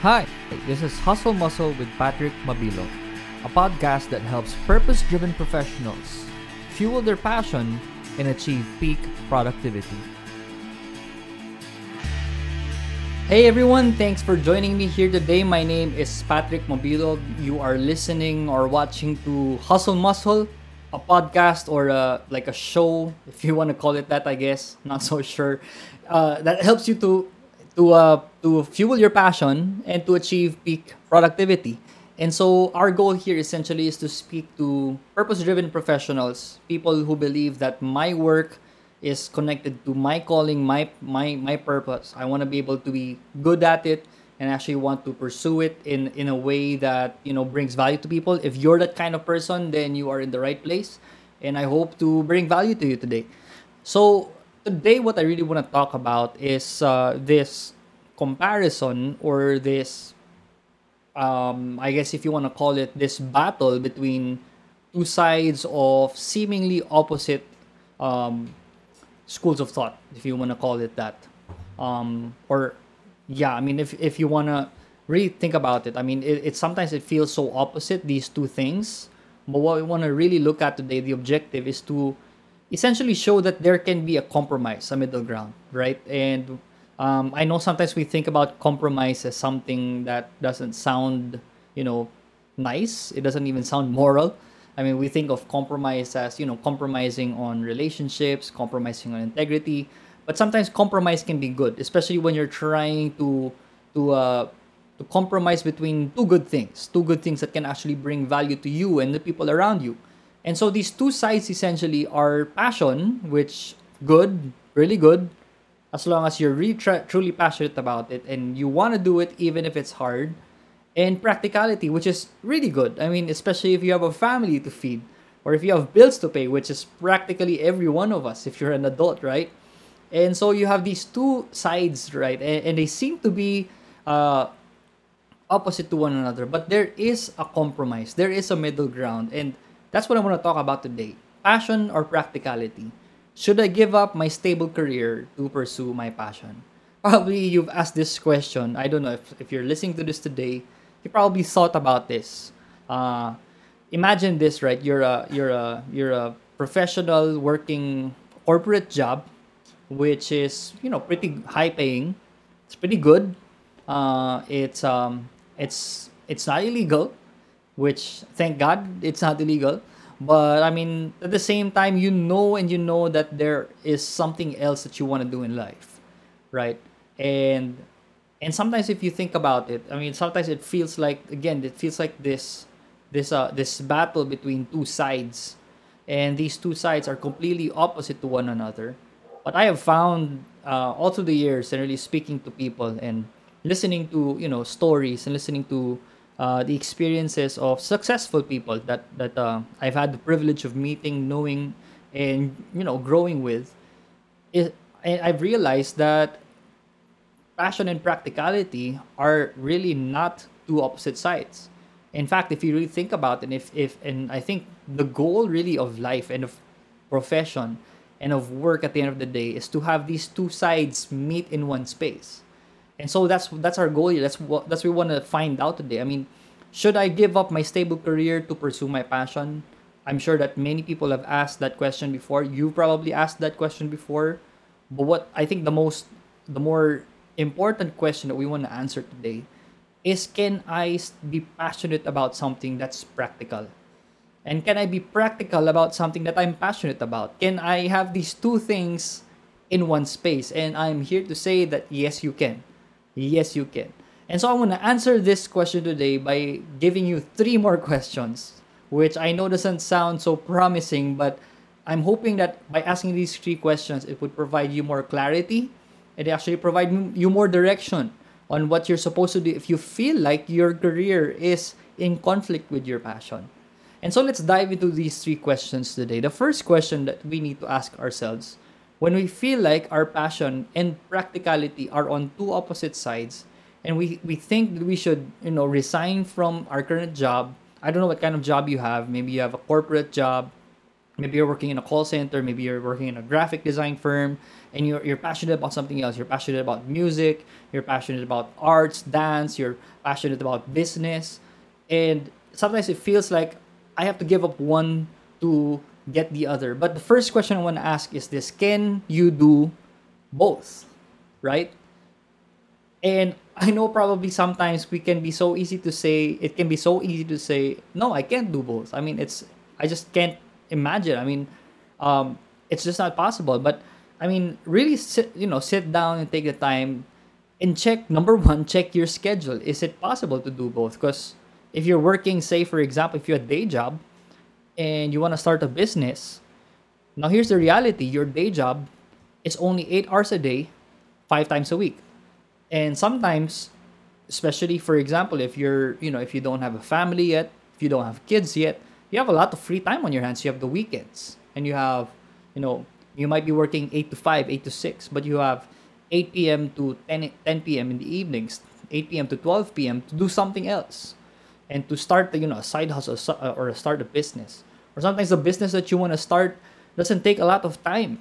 Hi, this is Hustle Muscle with Patrick Mabilog, a podcast that helps purpose driven professionals fuel their passion and achieve peak productivity. Hey everyone, thanks for joining me here today. My name is Patrick Mabilog. You are listening or watching to Hustle Muscle, a podcast or a, like a show, if you want to call it that, I guess. Not so sure. Uh, that helps you to to uh, to fuel your passion and to achieve peak productivity. And so our goal here essentially is to speak to purpose-driven professionals, people who believe that my work is connected to my calling, my my my purpose. I want to be able to be good at it and actually want to pursue it in in a way that, you know, brings value to people. If you're that kind of person, then you are in the right place and I hope to bring value to you today. So, today what I really want to talk about is uh, this comparison or this um, I guess if you want to call it this battle between two sides of seemingly opposite um, schools of thought, if you want to call it that. Um, or yeah, I mean, if if you want to really think about it, I mean, it, it sometimes it feels so opposite these two things. But what we want to really look at today, the objective is to essentially show that there can be a compromise, a middle ground, right? And um, I know sometimes we think about compromise as something that doesn't sound, you know, nice. It doesn't even sound moral. I mean, we think of compromise as, you know, compromising on relationships, compromising on integrity. But sometimes compromise can be good, especially when you're trying to to uh, to compromise between two good things, two good things that can actually bring value to you and the people around you. And so these two sides essentially are passion, which good, really good, as long as you're really truly passionate about it and you want to do it even if it's hard, and practicality, which is really good. I mean, especially if you have a family to feed or if you have bills to pay, which is practically every one of us if you're an adult, right? And so you have these two sides, right? And, and they seem to be uh, opposite to one another, but there is a compromise, there is a middle ground, and that's what I want to talk about today passion or practicality. Should I give up my stable career to pursue my passion? Probably you've asked this question. I don't know if, if you're listening to this today, you probably thought about this. Uh, imagine this, right? You're a you're a you're a professional working corporate job, which is you know pretty high paying. It's pretty good. Uh, it's um it's it's not illegal which thank God it's not illegal. But I mean, at the same time, you know and you know that there is something else that you want to do in life, right? And and sometimes if you think about it, I mean, sometimes it feels like again, it feels like this this uh this battle between two sides, and these two sides are completely opposite to one another. But I have found uh, all through the years, and really speaking to people and listening to you know stories and listening to uh, the experiences of successful people that that uh, I've had the privilege of meeting, knowing, and you know growing with, it, I've realized that passion and practicality are really not two opposite sides. In fact, if you really think about it, and if if and I think the goal really of life and of profession and of work at the end of the day is to have these two sides meet in one space and so that's that's our goal here. That's what that's what we want to find out today. I mean, should I give up my stable career to pursue my passion? I'm sure that many people have asked that question before. You probably asked that question before. But what I think the most the more important question that we want to answer today is can I be passionate about something that's practical? And can I be practical about something that I'm passionate about? Can I have these two things in one space? And I'm here to say that yes, you can. Yes, you can. And so I'm going to answer this question today by giving you three more questions, which I know doesn't sound so promising, but I'm hoping that by asking these three questions, it would provide you more clarity and actually provide you more direction on what you're supposed to do if you feel like your career is in conflict with your passion. And so let's dive into these three questions today. The first question that we need to ask ourselves when we feel like our passion and practicality are on two opposite sides and we, we think that we should you know resign from our current job. I don't know what kind of job you have. Maybe you have a corporate job. Maybe you're working in a call center. Maybe you're working in a graphic design firm and you're, you're passionate about something else. You're passionate about music. You're passionate about arts dance. You're passionate about business. And sometimes it feels like i have to give up one to get the other. But the first question i want to ask is this can you do both right? And i know probably sometimes we can be so easy to say it can be so easy to say no i can't do both. I mean it's i just can't imagine. I mean um, it's just not possible. But i mean really sit you know sit down and take the time and check number one check your schedule. Is it possible to do both? Because if you're working say for example if you have a day job and you want to start a business now here's the reality your day job is only eight hours a day five times a week. And sometimes especially for example if you're you know if you don't have a family yet if you don't have kids yet you have a lot of free time on your hands. You have the weekends and you have you know you might be working 8 to 5 8 to 6 but you have 8 p.m to 10, 10 p.m in the evenings 8 p.m to 12 p.m to do something else and to start the you know a side hustle uh, or start a business or sometimes the business that you want to start doesn't take a lot of time.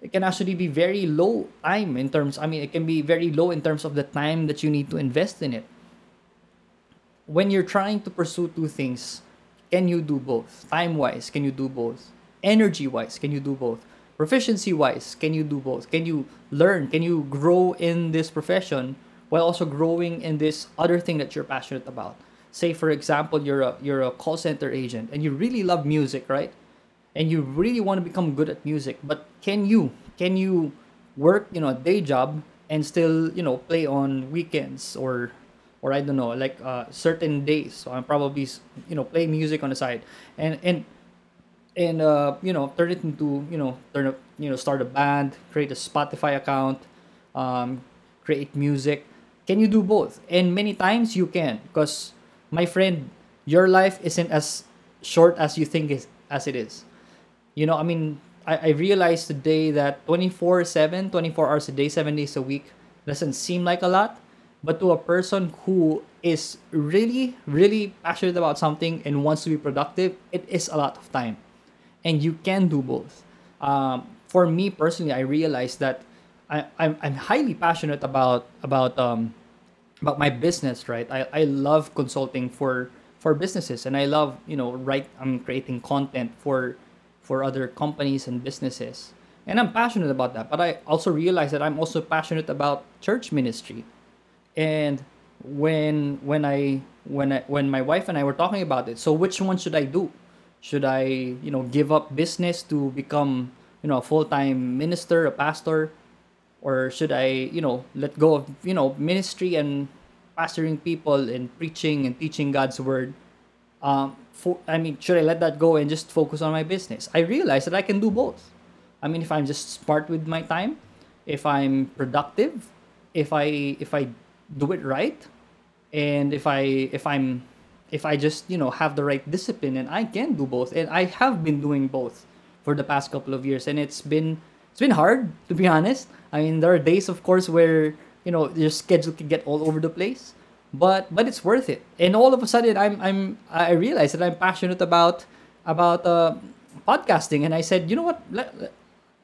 It can actually be very low time in terms i mean it can be very low in terms of the time that you need to invest in it. When you're trying to pursue two things can you do both? Time wise can you do both? Energy wise can you do both? Proficiency wise can you do both? Can you learn? Can you grow in this profession while also growing in this other thing that you're passionate about say for example you're a you're a call center agent and you really love music right? And you really want to become good at music but can you can you work you know a day job and still you know play on weekends or or I don't know like uh, certain days? So I'm probably you know play music on the side and and and uh, you know turn it into you know turn up you know start a band create a Spotify account um, create music. Can you do both? And many times you can because my friend your life isn't as short as you think is as it is you know, I mean, I, I realized today that 24 7, 24 hours a day, seven days a week doesn't seem like a lot. But to a person who is really, really passionate about something and wants to be productive, it is a lot of time. And you can do both. Um, for me personally, I realized that I, I'm, I'm highly passionate about about um, about my business, right? I, I love consulting for for businesses and I love, you know, write I'm creating content for for other companies and businesses. And I'm passionate about that. But I also realize that I'm also passionate about church ministry. And when when I when I, when my wife and I were talking about it, so which one should I do? Should I, you know, give up business to become, you know, a full-time minister, a pastor, or should I, you know, let go of, you know, ministry and pastoring people and preaching and teaching God's word um, for, I mean, should I let that go and just focus on my business? I realize that I can do both. I mean, if I'm just smart with my time, if I'm productive, if I if I do it right, and if I if I'm if I just you know have the right discipline and I can do both, and I have been doing both for the past couple of years, and it's been it's been hard to be honest. I mean, there are days, of course, where you know your schedule can get all over the place but but it's worth it. And all of a sudden, I'm I'm I realized that I'm passionate about about uh, podcasting, and I said, you know what? Let, let,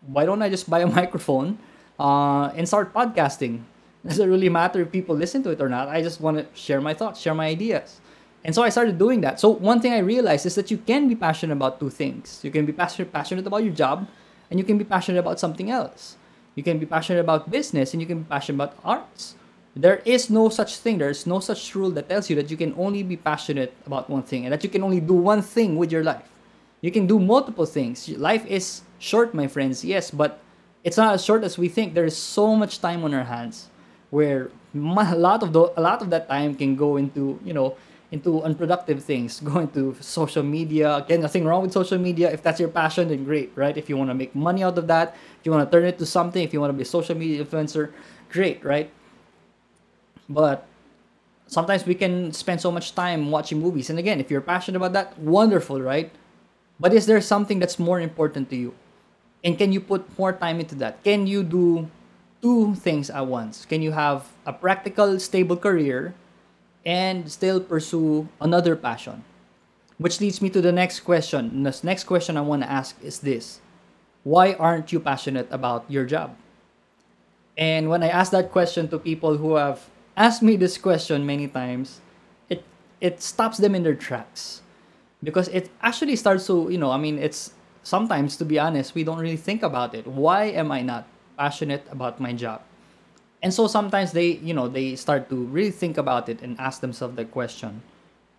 why don't I just buy a microphone uh, and start podcasting? Does it really matter if people listen to it or not? I just want to share my thoughts, share my ideas. And so I started doing that. So one thing I realized is that you can be passionate about two things. You can be passionate passionate about your job, and you can be passionate about something else. You can be passionate about business, and you can be passionate about arts. There is no such thing. There's no such rule that tells you that you can only be passionate about one thing and that you can only do one thing with your life. You can do multiple things. Life is short, my friends, yes, but it's not as short as we think. There is so much time on our hands where a lot of the, a lot of that time can go into, you know, into unproductive things, go into social media. Again, nothing wrong with social media. If that's your passion, then great, right? If you want to make money out of that, if you want to turn it to something, if you want to be a social media influencer, great, right? But sometimes we can spend so much time watching movies. And again, if you're passionate about that, wonderful, right? But is there something that's more important to you? And can you put more time into that? Can you do two things at once? Can you have a practical, stable career and still pursue another passion? Which leads me to the next question. The next question I want to ask is this Why aren't you passionate about your job? And when I ask that question to people who have asked me this question many times, it it stops them in their tracks. Because it actually starts to, you know, I mean, it's sometimes to be honest, we don't really think about it. Why am I not passionate about my job? And so sometimes they, you know, they start to really think about it and ask themselves the question.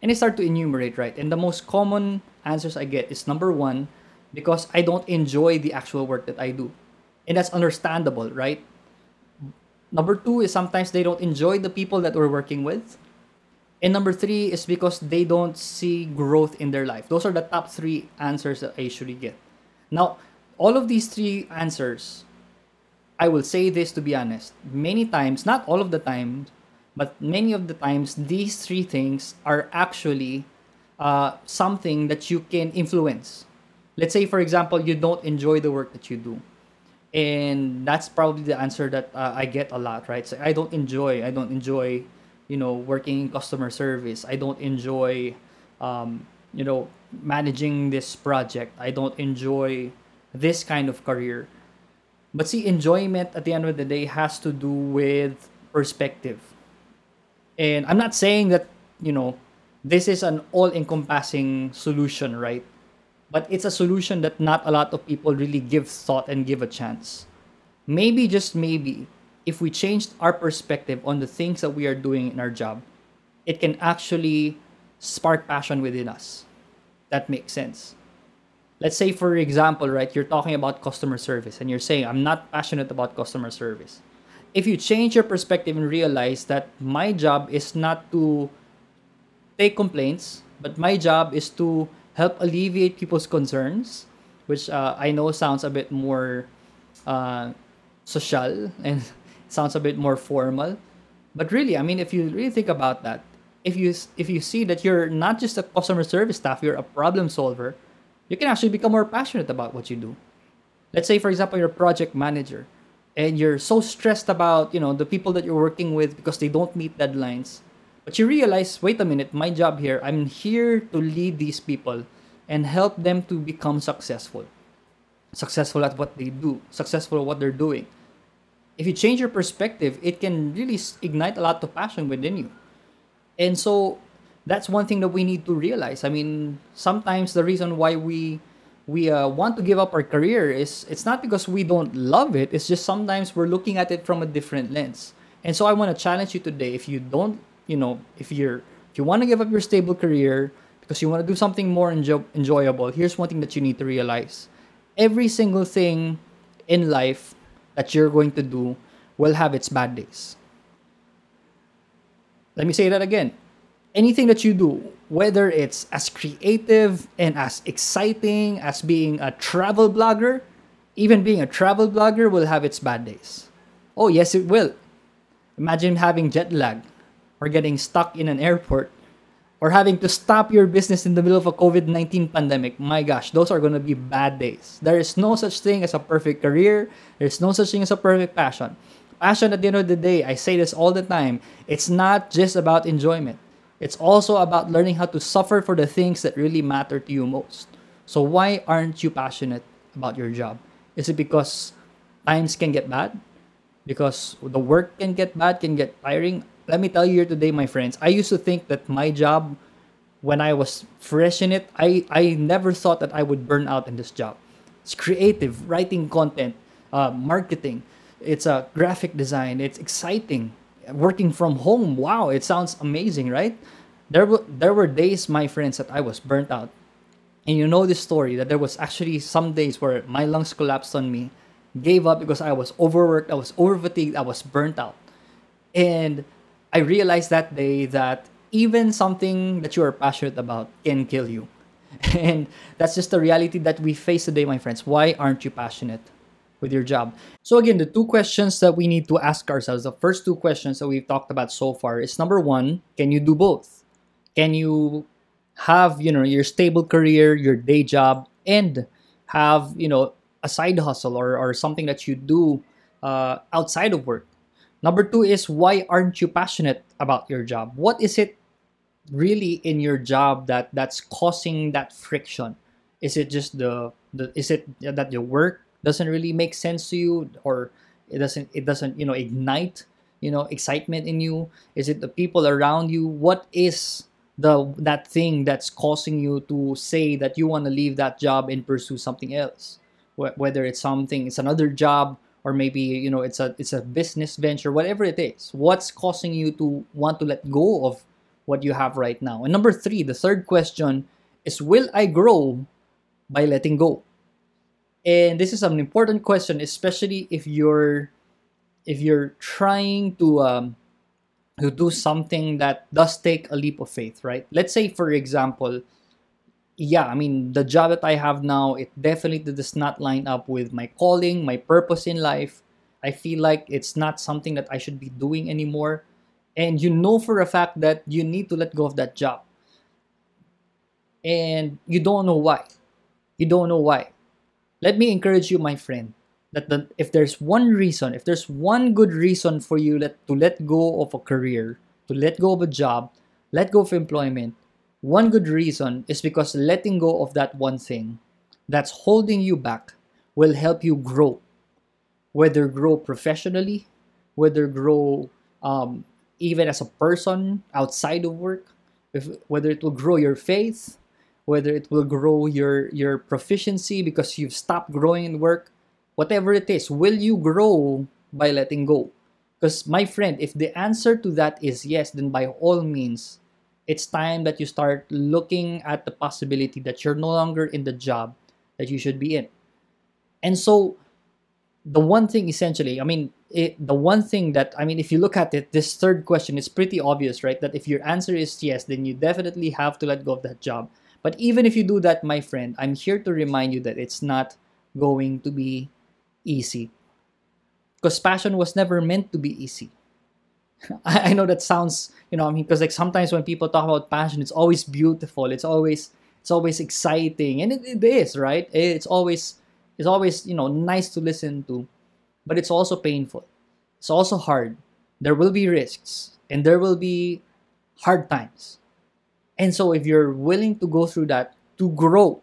And they start to enumerate, right? And the most common answers I get is number one, because I don't enjoy the actual work that I do. And that's understandable, right? Number two is sometimes they don't enjoy the people that we're working with. And number three is because they don't see growth in their life. Those are the top three answers that I usually get. Now, all of these three answers, I will say this to be honest, many times, not all of the times, but many of the times, these three things are actually uh, something that you can influence. Let's say, for example, you don't enjoy the work that you do and that's probably the answer that uh, I get a lot, right? So I don't enjoy, I don't enjoy, you know, working in customer service. I don't enjoy, um, you know, managing this project. I don't enjoy this kind of career. But see, enjoyment at the end of the day has to do with perspective. And I'm not saying that, you know, this is an all encompassing solution, right? but it's a solution that not a lot of people really give thought and give a chance. Maybe, just maybe, if we changed our perspective on the things that we are doing in our job, it can actually spark passion within us. That makes sense. Let's say, for example, right, you're talking about customer service and you're saying, I'm not passionate about customer service. If you change your perspective and realize that my job is not to take complaints, but my job is to help alleviate people's concerns, which uh, I know sounds a bit more uh, social and sounds a bit more formal. But really, I mean, if you really think about that, if you if you see that you're not just a customer service staff, you're a problem solver, you can actually become more passionate about what you do. Let's say, for example, you're a project manager, and you're so stressed about you know the people that you're working with because they don't meet deadlines but you realize, wait a minute, my job here, I'm here to lead these people and help them to become successful. Successful at what they do, successful at what they're doing. If you change your perspective, it can really ignite a lot of passion within you. And so that's one thing that we need to realize. I mean, sometimes the reason why we we uh, want to give up our career is it's not because we don't love it. It's just sometimes we're looking at it from a different lens. And so I want to challenge you today. If you don't you know, if you're if you want to give up your stable career because you want to do something more enjo- enjoyable, here's one thing that you need to realize. Every single thing in life that you're going to do will have its bad days. Let me say that again. Anything that you do, whether it's as creative and as exciting as being a travel blogger, even being a travel blogger will have its bad days. Oh, yes, it will. Imagine having jet lag or getting stuck in an airport or having to stop your business in the middle of a COVID 19 pandemic, my gosh, those are going to be bad days. There is no such thing as a perfect career, there's no such thing as a perfect passion. Passion, at the end of the day, I say this all the time, it's not just about enjoyment, it's also about learning how to suffer for the things that really matter to you most. So, why aren't you passionate about your job? Is it because times can get bad? Because the work can get bad, can get tiring? let me tell you here today, my friends, I used to think that my job, when I was fresh in it, I, I never thought that I would burn out in this job. It's creative, writing content, uh, marketing, it's a graphic design, it's exciting. Working from home, wow, it sounds amazing, right? There, were there were days, my friends, that I was burnt out. And you know this story that there was actually some days where my lungs collapsed on me, gave up because I was overworked, I was overfatigued, I was burnt out. And I realized that day that even something that you are passionate about can kill you. And that's just the reality that we face today, my friends. Why aren't you passionate with your job? So, again, the two questions that we need to ask ourselves, the first two questions that we've talked about so far is number one, can you do both? Can you have, you know, your stable career, your day job, and have, you know, a side hustle or, or something that you do uh, outside of work? Number two is why aren't you passionate about your job? What is it really in your job that that's causing that friction? Is it just the, the is it that your work doesn't really make sense to you or it doesn't it doesn't you know ignite you know excitement in you. Is it the people around you? What is the that thing that's causing you to say that you want to leave that job and pursue something else? Whether it's something it's another job or maybe you know it's a it's a business venture whatever it is what's causing you to want to let go of what you have right now? And number 3 the third question is will i grow by letting go and this is an important question especially if you're if you're trying to um, to do something that does take a leap of faith right? Let's say for example yeah i mean the job that i have now it definitely does not line up with my calling my purpose in life. I feel like it's not something that i should be doing anymore. And you know for a fact that you need to let go of that job. And you don't know why. You don't know why let me encourage you, my friend, that the, if there's one reason, if there's one good reason for you let, to let go of a career, to let go of a job, let go of employment, one good reason is because letting go of that one thing that's holding you back will help you grow. Whether grow professionally, whether grow um, even as a person outside of work, if, whether it will grow your faith, whether it will grow your your proficiency because you've stopped growing in work whatever it is will you grow by letting go? Because my friend if the answer to that is yes then by all means it's time that you start looking at the possibility that you're no longer in the job that you should be in. And so the one thing essentially i mean it, the one thing that i mean if you look at it this third question is pretty obvious right? That if your answer is yes then you definitely have to let go of that job but even if you do that, my friend, I'm here to remind you that it's not going to be easy. Because passion was never meant to be easy. I know that sounds, you know, I mean, because like sometimes when people talk about passion, it's always beautiful. It's always, it's always exciting, and it, it is, right? It's always, it's always, you know, nice to listen to, but it's also painful. It's also hard. There will be risks, and there will be hard times. And so if you're willing to go through that to grow,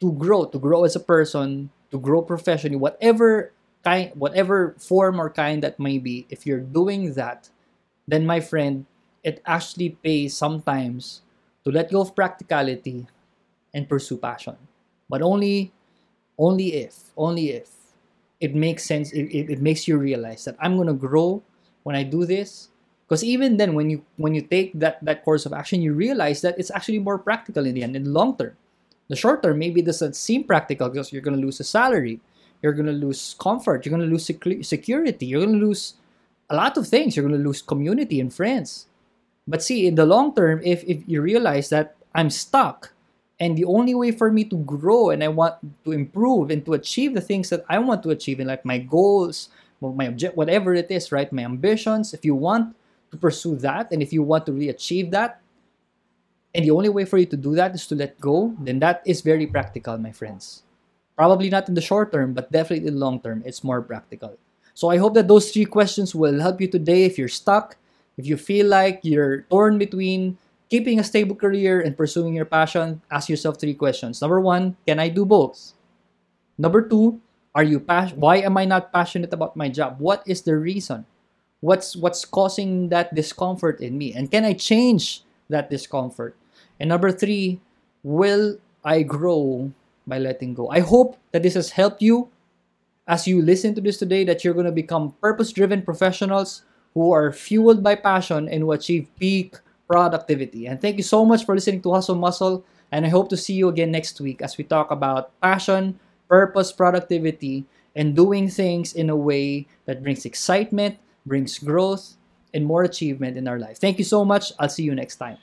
to grow, to grow as a person, to grow professionally, whatever kind whatever form or kind that may be, if you're doing that, then my friend, it actually pays sometimes to let go of practicality and pursue passion. But only only if, only if it makes sense, it, it, it makes you realize that I'm gonna grow when I do this because even then when you when you take that that course of action you realize that it's actually more practical in the end in the long term. The short term maybe doesn't seem practical because you're going to lose a salary you're going to lose comfort you're going to lose sec- security you're going to lose a lot of things you're going to lose community and friends. But see in the long term if if you realize that i'm stuck and the only way for me to grow and i want to improve and to achieve the things that i want to achieve in like my goals my object whatever it is right? My ambitions if you want to pursue that and if you want to really achieve that and the only way for you to do that is to let go then that is very practical my friends. Probably not in the short term but definitely in the long term it's more practical. So i hope that those three questions will help you today if you're stuck if you feel like you're torn between keeping a stable career and pursuing your passion ask yourself three questions. Number one can i do both? Number two are you pas- why am i not passionate about my job? What is the reason what's what's causing that discomfort in me? And can i change that discomfort? And number three will i grow by letting go? I hope that this has helped you as you listen to this today that you're going to become purpose driven professionals who are fueled by passion and who achieve peak productivity. And thank you so much for listening to hustle muscle and i hope to see you again next week as we talk about passion purpose productivity and doing things in a way that brings excitement brings growth and more achievement in our life. Thank you so much. I'll see you next time.